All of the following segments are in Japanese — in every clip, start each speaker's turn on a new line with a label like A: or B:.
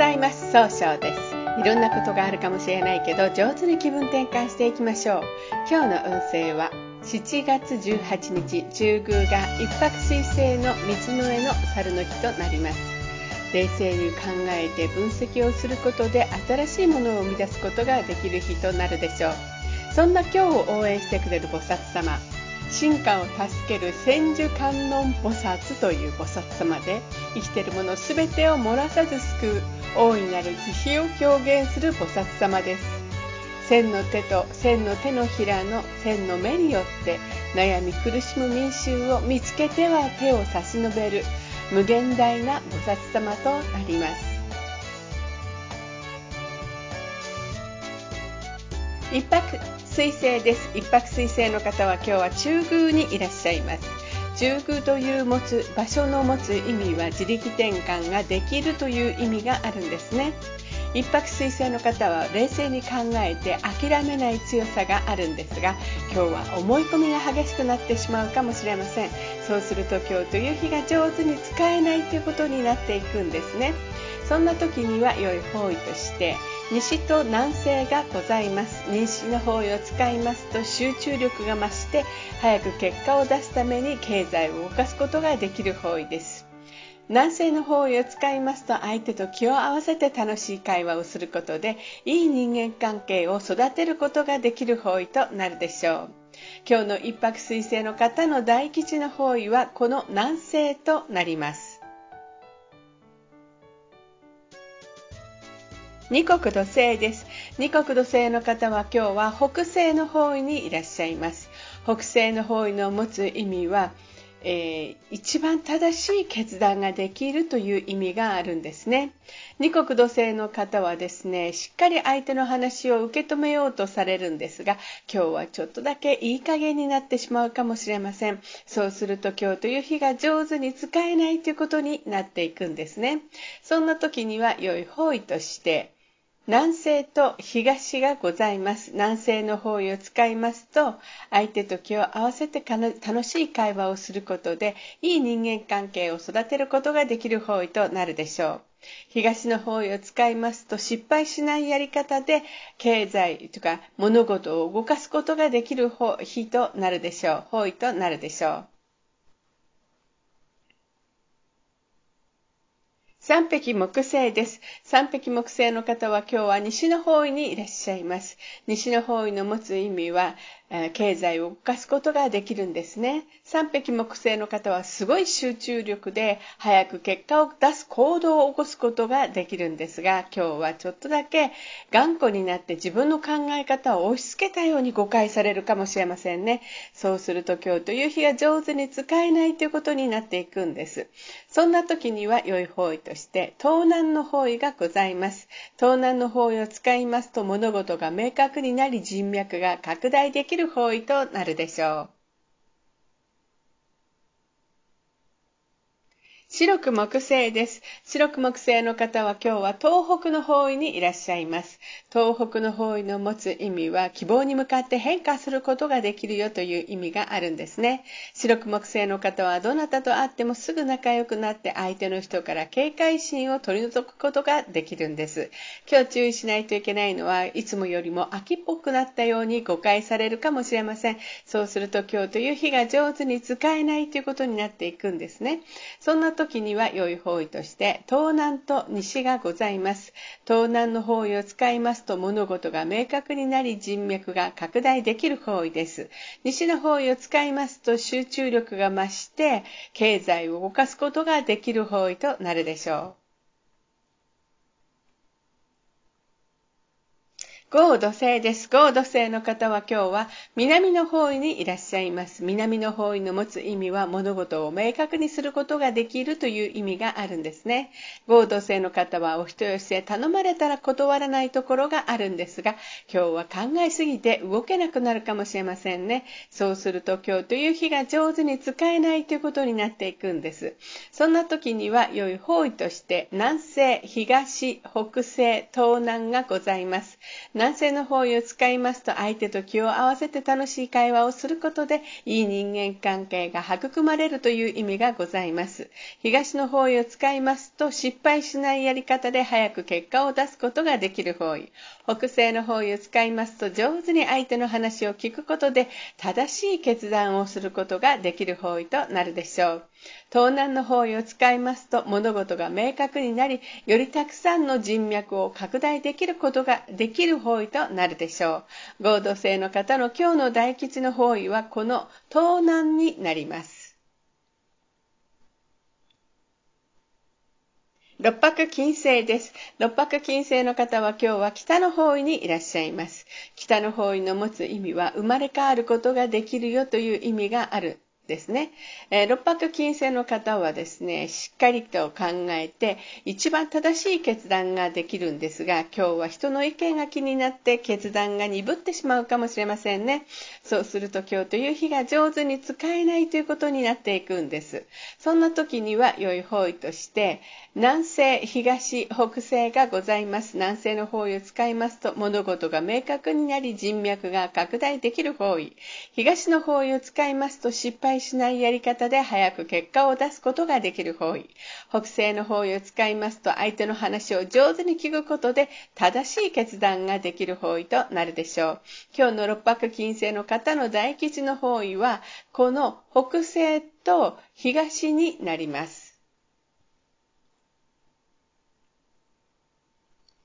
A: ざいます総称です。いろんなことがあるかもしれないけど上手に気分転換していきましょう。今日の運勢は7月18日中宮が一泊水星の水の上の猿の日となります冷静に考えて分析をすることで新しいものを生み出すことができる日となるでしょう。そんな今日を応援してくれる菩薩様進化を助ける千手観音菩薩という菩薩様で生きているもの全てを漏らさず救う。大いなる慈悲を表現する菩薩様です。千の手と千の手のひらの千の目によって悩み苦しむ民衆を見つけては手を差し伸べる無限大な菩薩様となります。一泊水星です。一泊水星の方は今日は中宮にいらっしゃいます。中宮という持つ場所の持つ意味は自力転換ができるという意味があるんですね。一泊水星の方は冷静に考えて諦めない強さがあるんですが今日は思い込みが激しくなってしまうかもしれません。そうすると今日という日が上手に使えないということになっていくんですね。そんな時には良い方位として西と南西がございます。西の方位を使いますと集中力が増して早く結果を出すために経済を動かすことができる方位です。南西の方位を使いますと相手と気を合わせて楽しい会話をすることでいい人間関係を育てることができる方位となるでしょう。今日の一泊水星の方の大吉の方位はこの南西となります。二国土星です。二国土星の方は今日は北西の方位にいらっしゃいます。北西の方位の持つ意味は、えー、一番正しい決断ができるという意味があるんですね。二国土星の方はですね、しっかり相手の話を受け止めようとされるんですが、今日はちょっとだけいい加減になってしまうかもしれません。そうすると今日という日が上手に使えないということになっていくんですね。そんな時には良い方位として、南西と東がございます。南西の方位を使いますと、相手と気を合わせて楽しい会話をすることで、いい人間関係を育てることができる方位となるでしょう。東の方位を使いますと失敗しないやり方で経済とか物事を動かすことができる日となるでしょう。方位となるでしょう。三匹木星です。三匹木星の方は今日は西の方位にいらっしゃいます。西の方位の持つ意味は、経済を動かすことができるんですね。三匹木星の方はすごい集中力で早く結果を出す行動を起こすことができるんですが、今日はちょっとだけ頑固になって自分の考え方を押し付けたように誤解されるかもしれませんね。そうすると今日という日が上手に使えないということになっていくんです。そんな時には良い方位として東南の方位がございます。東南の方位を使いますと物事が明確になり人脈が拡大できるる方位となるでしょう。白く木星です。白く木星の方は今日は東北の方位にいらっしゃいます。東北の方位の持つ意味は希望に向かって変化することができるよという意味があるんですね。白く木星の方はどなたと会ってもすぐ仲良くなって相手の人から警戒心を取り除くことができるんです。今日注意しないといけないのはいつもよりも秋っぽくなったように誤解されるかもしれません。そうすると今日という日が上手に使えないということになっていくんですね。そんな時には良い方位として東南と西がございます。東南の方位を使いますと物事が明確になり人脈が拡大できる方位です。西の方位を使いますと集中力が増して経済を動かすことができる方位となるでしょう。ゴー土星です。ゴー土星の方は今日は南の方位にいらっしゃいます。南の方位の持つ意味は物事を明確にすることができるという意味があるんですね。ゴー土星の方はお人よしで頼まれたら断らないところがあるんですが、今日は考えすぎて動けなくなるかもしれませんね。そうすると今日という日が上手に使えないということになっていくんです。そんな時には良い方位として南西、東、北西、東南がございます。南西の方位を使いますと相手と気を合わせて楽しい会話をすることでいい人間関係が育まれるという意味がございます。東の方位を使いますと失敗しないやり方で早く結果を出すことができる方位。北西の方位を使いますと上手に相手の話を聞くことで正しい決断をすることができる方位となるでしょう。東南の方位を使いますと物事が明確になり、よりたくさんの人脈を拡大できることができる方位となるでしょう。合同性の方の今日の大吉の方位はこの東南になります。六白金星です。六白金星の方は今日は北の方位にいらっしゃいます。北の方位の持つ意味は生まれ変わることができるよという意味があるですね、えー、六白金星の方はですね、しっかりと考えて一番正しい決断ができるんですが、今日は人の意見が気になって決断が鈍ってしまうかもしれませんね。そうすると今日という日が上手に使えないということになっていくんです。そんな時には良い方位として、南西、東、北西がございます。南西の方位を使いますと物事が明確になり人脈が拡大できる方位。東の方位を使いますと失敗しないやり方で早く結果を出すことができる方位。北西の方位を使いますと相手の話を上手に聞くことで正しい決断ができる方位となるでしょう。今日の六白金星の方の大吉の方位はこの北西と東になります。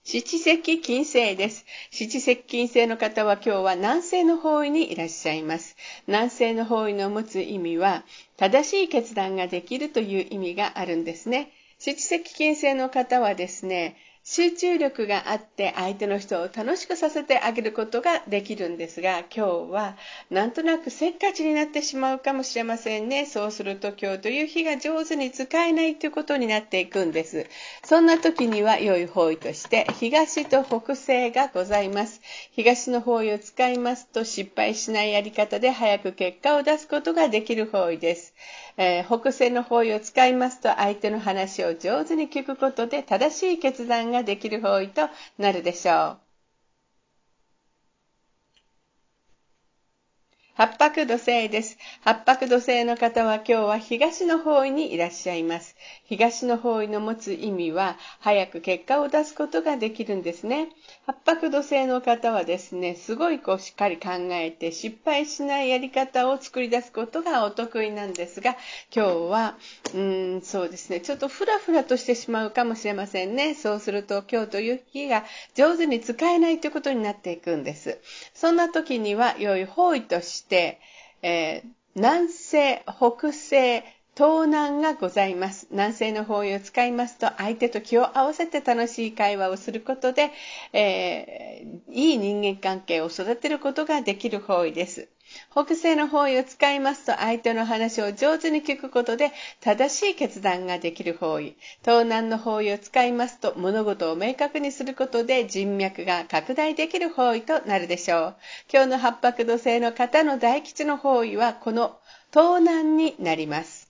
A: 七石金星です。七石金星の方は今日は南西の方位にいらっしゃいます。南西の方位の持つ意味は、正しい決断ができるという意味があるんですね。七石金星の方はですね、集中力があって相手の人を楽しくさせてあげることができるんですが今日はなんとなくせっかちになってしまうかもしれませんね。そうすると今日という日が上手に使えないということになっていくんです。そんな時には良い方位として東と北西がございます。東の方位を使いますと失敗しないやり方で早く結果を出すことができる方位です。えー、北西の方位を使いますと相手の話を上手に聞くことで正しい決断ができる方位となるでしょう。八白土星です。八白土星の方は今日は東の方位にいらっしゃいます。東の方位の持つ意味は、早く結果を出すことができるんですね。八白土星の方はですね、すごいこうしっかり考えて失敗しないやり方を作り出すことがお得意なんですが、今日は、うーん、そうですね、ちょっとフラフラとしてしまうかもしれませんね。そうすると今日という日が上手に使えないということになっていくんです。そんな時には良い方位として、して、えー、南西、北西、東南がございます。南西の方位を使いますと、相手と気を合わせて楽しい会話をすることで、えー、いい人間関係を育てることができる方位です。北西の方位を使いますと相手の話を上手に聞くことで正しい決断ができる方位。東南の方位を使いますと物事を明確にすることで人脈が拡大できる方位となるでしょう。今日の八白土星の方の大吉の方位はこの東南になります。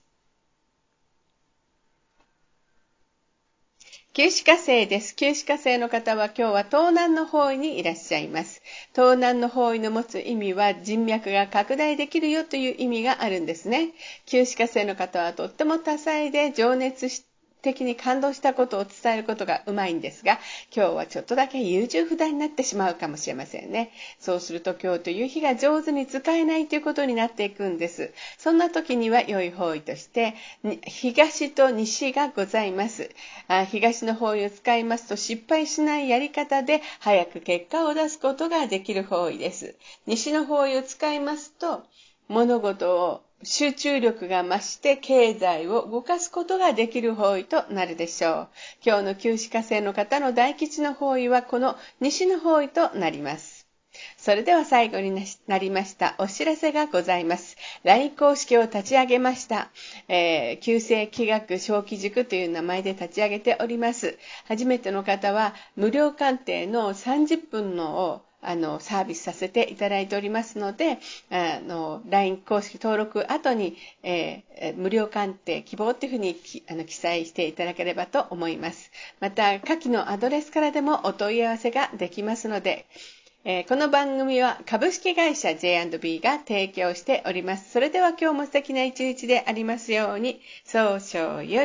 A: 旧死火星です。旧死火星の方は今日は東南の方位にいらっしゃいます。東南の方位の持つ意味は人脈が拡大できるよという意味があるんですね。旧死火星の方はとっても多彩で情熱して的に感動したことを伝えることがうまいんですが、今日はちょっとだけ優柔不断になってしまうかもしれませんね。そうすると今日という日が上手に使えないということになっていくんです。そんな時には良い方位として、東と西がございます。あ東の方位を使いますと失敗しないやり方で早く結果を出すことができる方位です。西の方位を使いますと、物事を集中力が増して経済を動かすことができる方位となるでしょう。今日の旧歯科生の方の大吉の方位はこの西の方位となります。それでは最後になりましたお知らせがございます。LINE 公式を立ち上げました。えー、旧世気学小規塾という名前で立ち上げております。初めての方は無料鑑定の30分のをあの、サービスさせていただいておりますので、あの、LINE 公式登録後に、えー、無料鑑定希望っていうふうにあの記載していただければと思います。また、下記のアドレスからでもお問い合わせができますので、えーこの番組は株式会社 J&B が提供しております。それでは今日も素敵な一日でありますように、早々より。